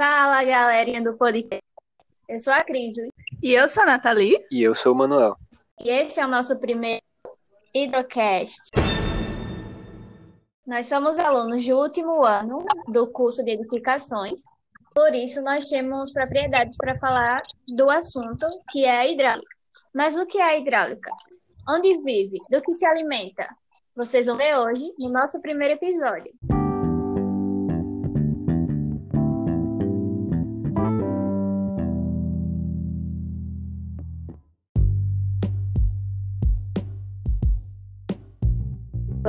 Fala, galerinha do podcast. Eu sou a Cris. E eu sou a Nathalie. E eu sou o Manuel. E esse é o nosso primeiro Hidrocast. Nós somos alunos do último ano do curso de edificações, por isso nós temos propriedades para falar do assunto, que é a hidráulica. Mas o que é a hidráulica? Onde vive? Do que se alimenta? Vocês vão ver hoje no nosso primeiro episódio.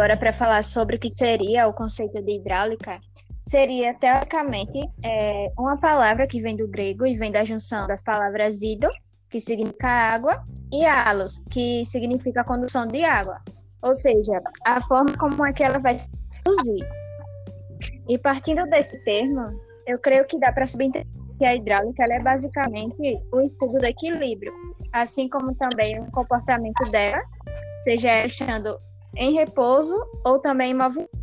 Agora, para falar sobre o que seria o conceito de hidráulica, seria, teoricamente, é, uma palavra que vem do grego e vem da junção das palavras hidro, que significa água, e halos, que significa condução de água. Ou seja, a forma como é que ela vai se conduzir. E partindo desse termo, eu creio que dá para subentender que a hidráulica é basicamente o estudo do equilíbrio, assim como também o comportamento dela, seja estando em repouso ou também em movimento.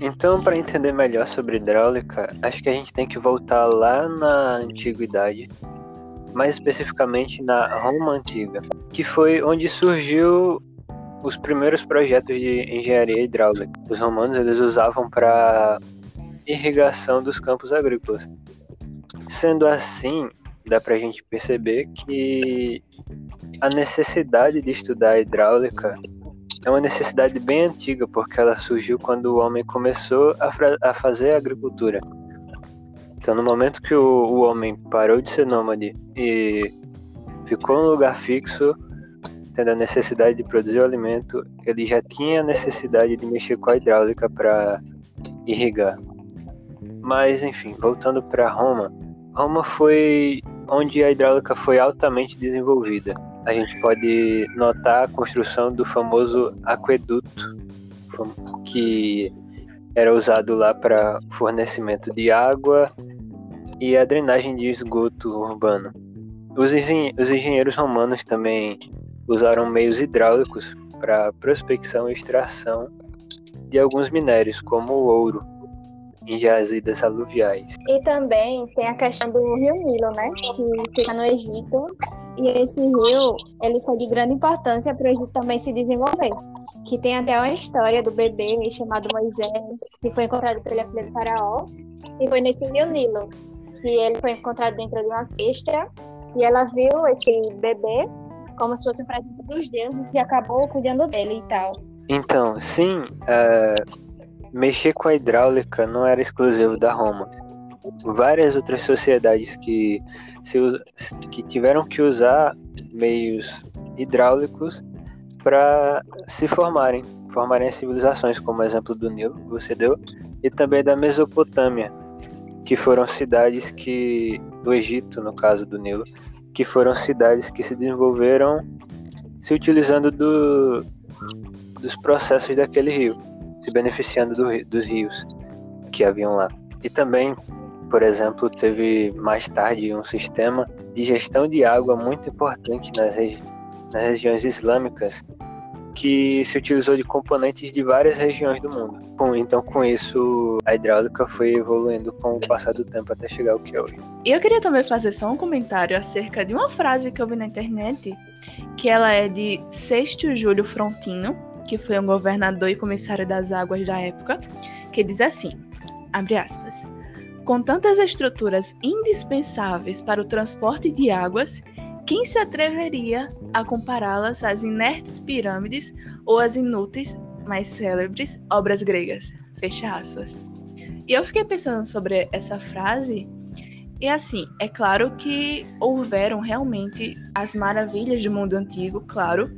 Então, para entender melhor sobre hidráulica, acho que a gente tem que voltar lá na antiguidade, mais especificamente na Roma antiga, que foi onde surgiu os primeiros projetos de engenharia hidráulica. Os romanos eles usavam para irrigação dos campos agrícolas. Sendo assim, dá para a gente perceber que a necessidade de estudar hidráulica é uma necessidade bem antiga, porque ela surgiu quando o homem começou a, a fazer agricultura. Então, no momento que o, o homem parou de ser nômade e ficou num lugar fixo, tendo a necessidade de produzir o alimento, ele já tinha a necessidade de mexer com a hidráulica para irrigar. Mas, enfim, voltando para Roma, Roma foi onde a hidráulica foi altamente desenvolvida. A gente pode notar a construção do famoso aqueduto, que era usado lá para fornecimento de água e a drenagem de esgoto urbano. Os, engenheiros romanos também usaram meios hidráulicos para prospecção e extração de alguns minérios, como o ouro, em jazidas aluviais. E também tem a questão do rio Nilo, né, que fica no Egito. E esse rio, ele foi de grande importância para o Egito também se desenvolver. Que tem até uma história do bebê chamado Moisés, que foi encontrado pela filha do faraó. E foi nesse rio Nilo que ele foi encontrado dentro de uma cesta. E ela viu esse bebê como se fosse um presente dos deuses e acabou cuidando dele e tal. Então, sim, uh, mexer com a hidráulica não era exclusivo da Roma. Várias outras sociedades que, se, que tiveram que usar meios hidráulicos para se formarem, formarem civilizações, como o exemplo do Nilo, que você deu, e também da Mesopotâmia, que foram cidades que, do Egito, no caso do Nilo, que foram cidades que se desenvolveram se utilizando do, dos processos daquele rio se beneficiando do, dos rios que haviam lá. E também, por exemplo, teve mais tarde um sistema de gestão de água muito importante nas, regi nas regiões islâmicas que se utilizou de componentes de várias regiões do mundo. Então, com isso, a hidráulica foi evoluindo com o passar do tempo até chegar ao que é hoje. E eu queria também fazer só um comentário acerca de uma frase que eu vi na internet, que ela é de Sexto Júlio Frontino, que foi um governador e comissário das águas da época, que diz assim, abre aspas, com tantas estruturas indispensáveis para o transporte de águas, quem se atreveria a compará-las às inertes pirâmides ou às inúteis, mais célebres, obras gregas? Fecha aspas. E eu fiquei pensando sobre essa frase, e assim, é claro que houveram realmente as maravilhas do mundo antigo, claro,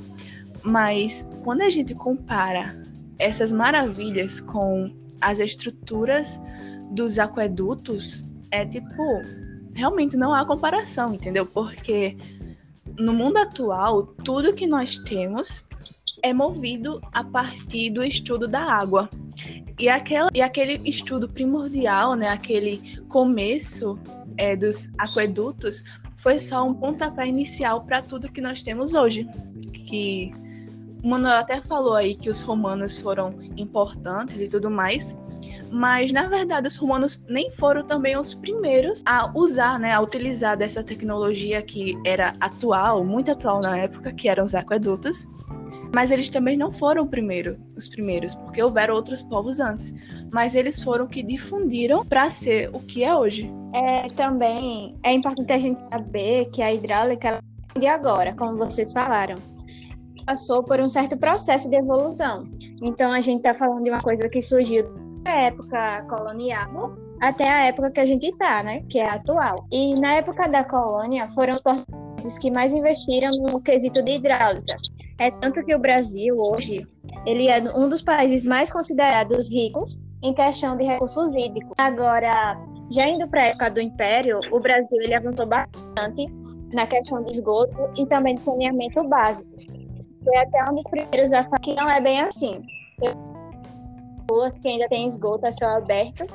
mas quando a gente compara essas maravilhas com as estruturas dos aquedutos, é tipo, realmente não há comparação, entendeu? Porque no mundo atual, tudo que nós temos é movido a partir do estudo da água. E, aquela, e aquele estudo primordial, né, aquele começo é, dos aquedutos, foi só um pontapé inicial para tudo que nós temos hoje. Que o Manuel até falou aí que os romanos foram importantes e tudo mais, mas na verdade os romanos nem foram também os primeiros a usar, né, a utilizar dessa tecnologia que era atual, muito atual na época, que eram os aquedutos. Mas eles também não foram primeiro, os primeiros, porque houveram outros povos antes. Mas eles foram que difundiram para ser o que é hoje. É, também é importante a gente saber que a hidráulica ela de agora, como vocês falaram, passou por um certo processo de evolução. Então a gente está falando de uma coisa que surgiu da época colonial até a época que a gente está, né? Que é a atual. E na época da colônia foram os portugueses que mais investiram no quesito de hidráulica. É tanto que o Brasil hoje ele é um dos países mais considerados ricos em questão de recursos hídricos. Agora, já indo para a época do Império, o Brasil ele avançou bastante na questão de esgoto e também de saneamento básico. Foi até um dos primeiros a falar que não é bem assim. Tem ruas que ainda tem esgoto a céu aberto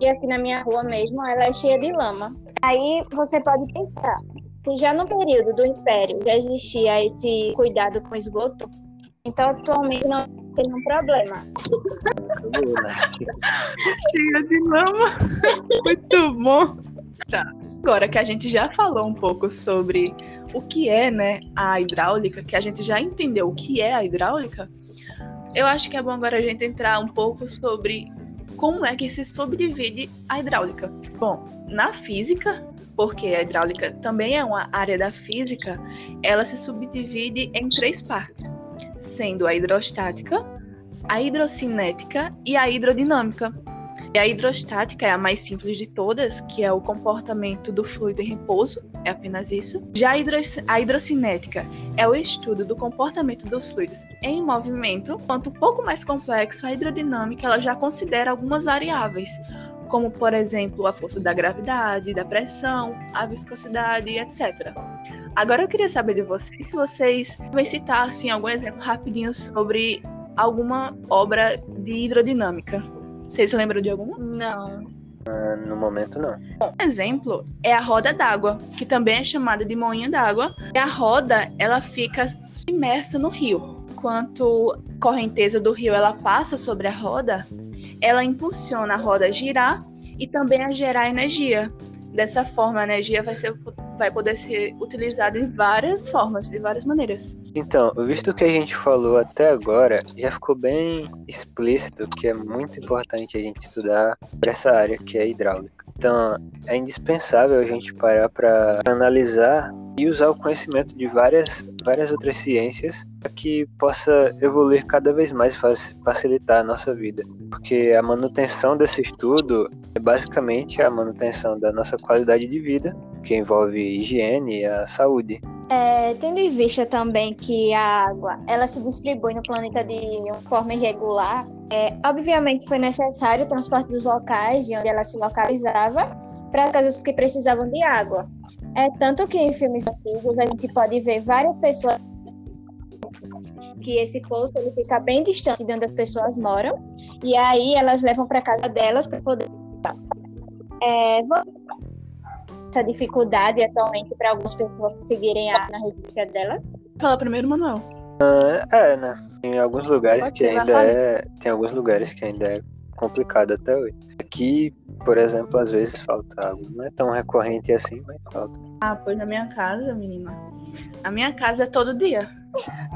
e aqui na minha rua mesmo ela é cheia de lama. Aí você pode pensar que já no período do Império já existia esse cuidado com esgoto, então atualmente não tem nenhum problema. cheia de lama. Muito bom. Tá. Agora que a gente já falou um pouco sobre o que é, né, a hidráulica, que a gente já entendeu o que é a hidráulica, eu acho que é bom agora a gente entrar um pouco sobre como é que se subdivide a hidráulica. Bom, na física, porque a hidráulica também é uma área da física, ela se subdivide em três partes, sendo a hidrostática, a hidrocinética e a hidrodinâmica. E a hidrostática é a mais simples de todas, que é o comportamento do fluido em repouso, é apenas isso. Já a, a hidrocinética é o estudo do comportamento dos fluidos em movimento. Quanto um pouco mais complexo, a hidrodinâmica ela já considera algumas variáveis, como por exemplo a força da gravidade, da pressão, a viscosidade, etc. Agora eu queria saber de vocês se vocês vão citar assim, algum exemplo rapidinho sobre alguma obra de hidrodinâmica. Vocês lembram de alguma? Não. Uh, no momento, não. Bom, um exemplo é a roda d'água, que também é chamada de moinho d'água. A roda, ela fica imersa no rio. Enquanto a correnteza do rio ela passa sobre a roda, ela impulsiona a roda a girar e também a gerar energia. Dessa forma, a energia vai, ser, vai poder ser utilizada em várias formas, de várias maneiras. Então, visto que a gente falou até agora, já ficou bem explícito que é muito importante a gente estudar essa área que é hidráulica. Então, é indispensável a gente parar para analisar e usar o conhecimento de várias, várias outras ciências para que possa evoluir cada vez mais e facilitar a nossa vida. Porque a manutenção desse estudo é basicamente a manutenção da nossa qualidade de vida, que envolve higiene e a saúde. É, tendo em vista também que a água ela se distribui no planeta de uma forma irregular, é, obviamente foi necessário o transporte dos locais de onde ela se localizava para as casas que precisavam de água. É tanto que em filmes antigos a gente pode ver várias pessoas que esse posto ele fica bem distante de onde as pessoas moram e aí elas levam para casa delas para poder é, essa dificuldade atualmente para algumas pessoas conseguirem ar na residência delas? Fala primeiro, Manuel. Uh, é, né? Tem alguns lugares Pode que ainda é. Tem alguns lugares que ainda é complicado até hoje. Aqui, por exemplo, às vezes falta água. Não é tão recorrente assim, mas falta. Ah, pois na minha casa, menina. A minha casa é todo dia.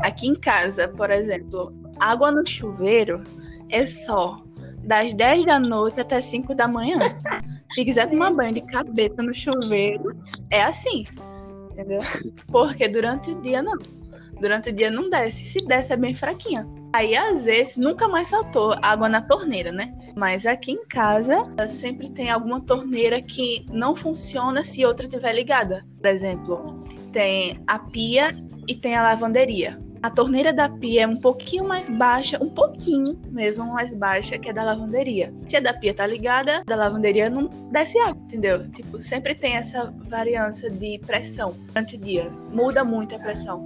Aqui em casa, por exemplo, água no chuveiro é só das 10 da noite até 5 da manhã. Se quiser tomar banho de cabeça no chuveiro, é assim. Entendeu? Porque durante o dia não. Durante o dia não desce. Se desce é bem fraquinha. Aí, às vezes, nunca mais faltou água na torneira, né? Mas aqui em casa, sempre tem alguma torneira que não funciona se outra estiver ligada. Por exemplo, tem a pia e tem a lavanderia. A torneira da pia é um pouquinho mais baixa, um pouquinho mesmo mais baixa que a da lavanderia. Se a da pia tá ligada, a da lavanderia não desce água, entendeu? Tipo, sempre tem essa variância de pressão durante o dia. Muda muito a pressão.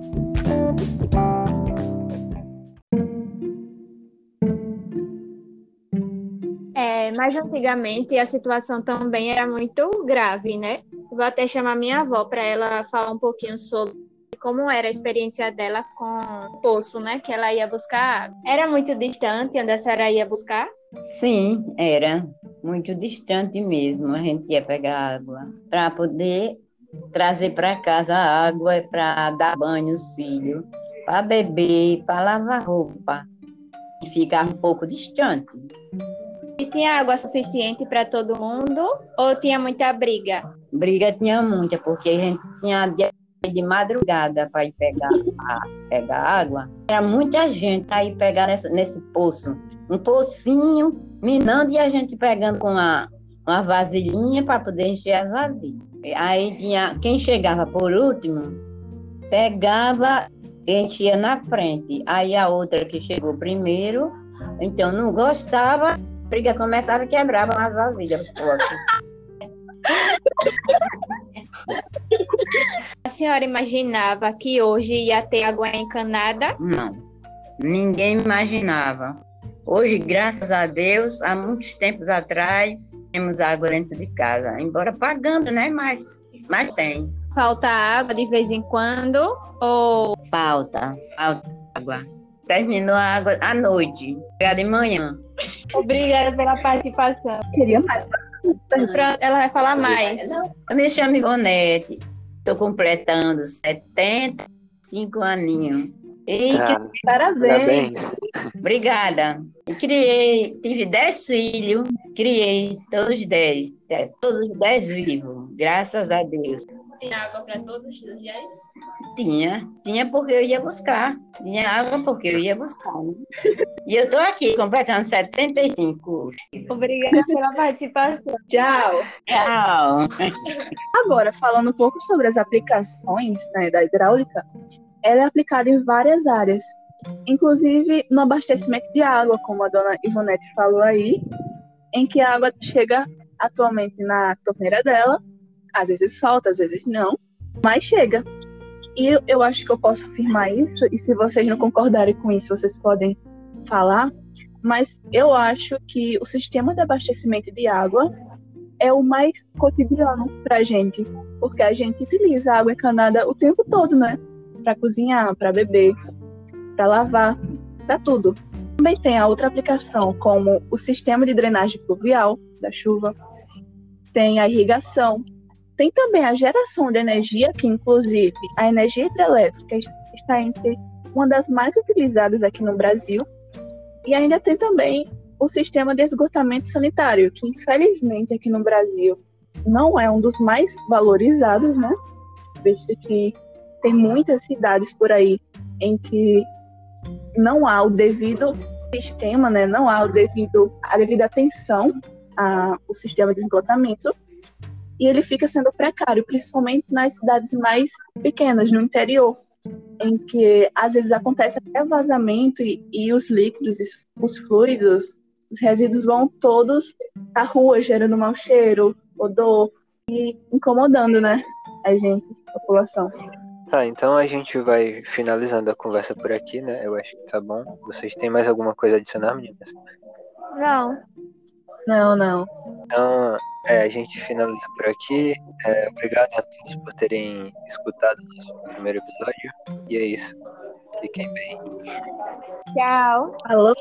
É, mas antigamente a situação também era muito grave, né? Vou até chamar minha avó para ela falar um pouquinho sobre como era a experiência dela com o poço, né? Que ela ia buscar água. Era muito distante onde a senhora ia buscar? Sim, era muito distante mesmo. A gente ia pegar água para poder trazer para casa a água para dar banho aos filhos, para beber, para lavar roupa. E ficar um pouco distante. E tinha água suficiente para todo mundo ou tinha muita briga? Briga tinha muita, porque a gente tinha de madrugada para ir pegar, pegar água. Era muita gente aí pegar nessa, nesse poço. Um pocinho minando e a gente pegando com uma, uma vasilhinha para poder encher as vasilhas. Aí tinha quem chegava por último, pegava e enchia na frente. Aí a outra que chegou primeiro, então não gostava, briga começava e quebrava as vasilhas. A senhora imaginava que hoje ia ter água encanada? Não, ninguém imaginava. Hoje, graças a Deus, há muitos tempos atrás, temos água dentro de casa, embora pagando, né? Mas, mas tem. Falta água de vez em quando ou falta, falta água. Terminou a água à noite, de manhã. Obrigada pela participação. Queria mais. Ela vai falar mais. Eu me chamo Ivonete, estou completando 75 aninhos. E ah, que... parabéns. parabéns. Obrigada. E criei, tive 10 filhos, criei todos os 10, é, todos os 10 vivos, graças a Deus. Tinha água para todos os 10? Tinha, tinha porque eu ia buscar. Tinha água porque eu ia buscar. Né? E eu estou aqui completando 75. Obrigada pela participação. Tchau. Tchau. Agora, falando um pouco sobre as aplicações né, da hidráulica, ela é aplicada em várias áreas, inclusive no abastecimento de água, como a dona Ivonete falou aí, em que a água chega atualmente na torneira dela, às vezes falta, às vezes não, mas chega. E eu acho que eu posso afirmar isso, e se vocês não concordarem com isso, vocês podem falar, mas eu acho que o sistema de abastecimento de água é o mais cotidiano para a gente, porque a gente utiliza água encanada o tempo todo, né? para cozinhar, para beber, para lavar, para tudo. Também tem a outra aplicação, como o sistema de drenagem pluvial da chuva, tem a irrigação, tem também a geração de energia, que inclusive a energia hidrelétrica está entre uma das mais utilizadas aqui no Brasil, e ainda tem também o sistema de esgotamento sanitário, que infelizmente aqui no Brasil não é um dos mais valorizados, né? Visto que tem muitas cidades por aí em que não há o devido sistema, né? Não há o devido a devida atenção ao sistema de esgotamento e ele fica sendo precário, principalmente nas cidades mais pequenas, no interior, em que às vezes acontece até vazamento e, e os líquidos, os fluidos, os resíduos vão todos à rua, gerando mau cheiro, odor e incomodando, né, a gente, a população. Tá, então a gente vai finalizando a conversa por aqui, né? Eu acho que tá bom. Vocês têm mais alguma coisa a adicionar, meninas? Não. Não, não. Então, é, a gente finaliza por aqui. É, obrigado a todos por terem escutado o nosso primeiro episódio. E é isso. Fiquem bem. Tchau. Alô.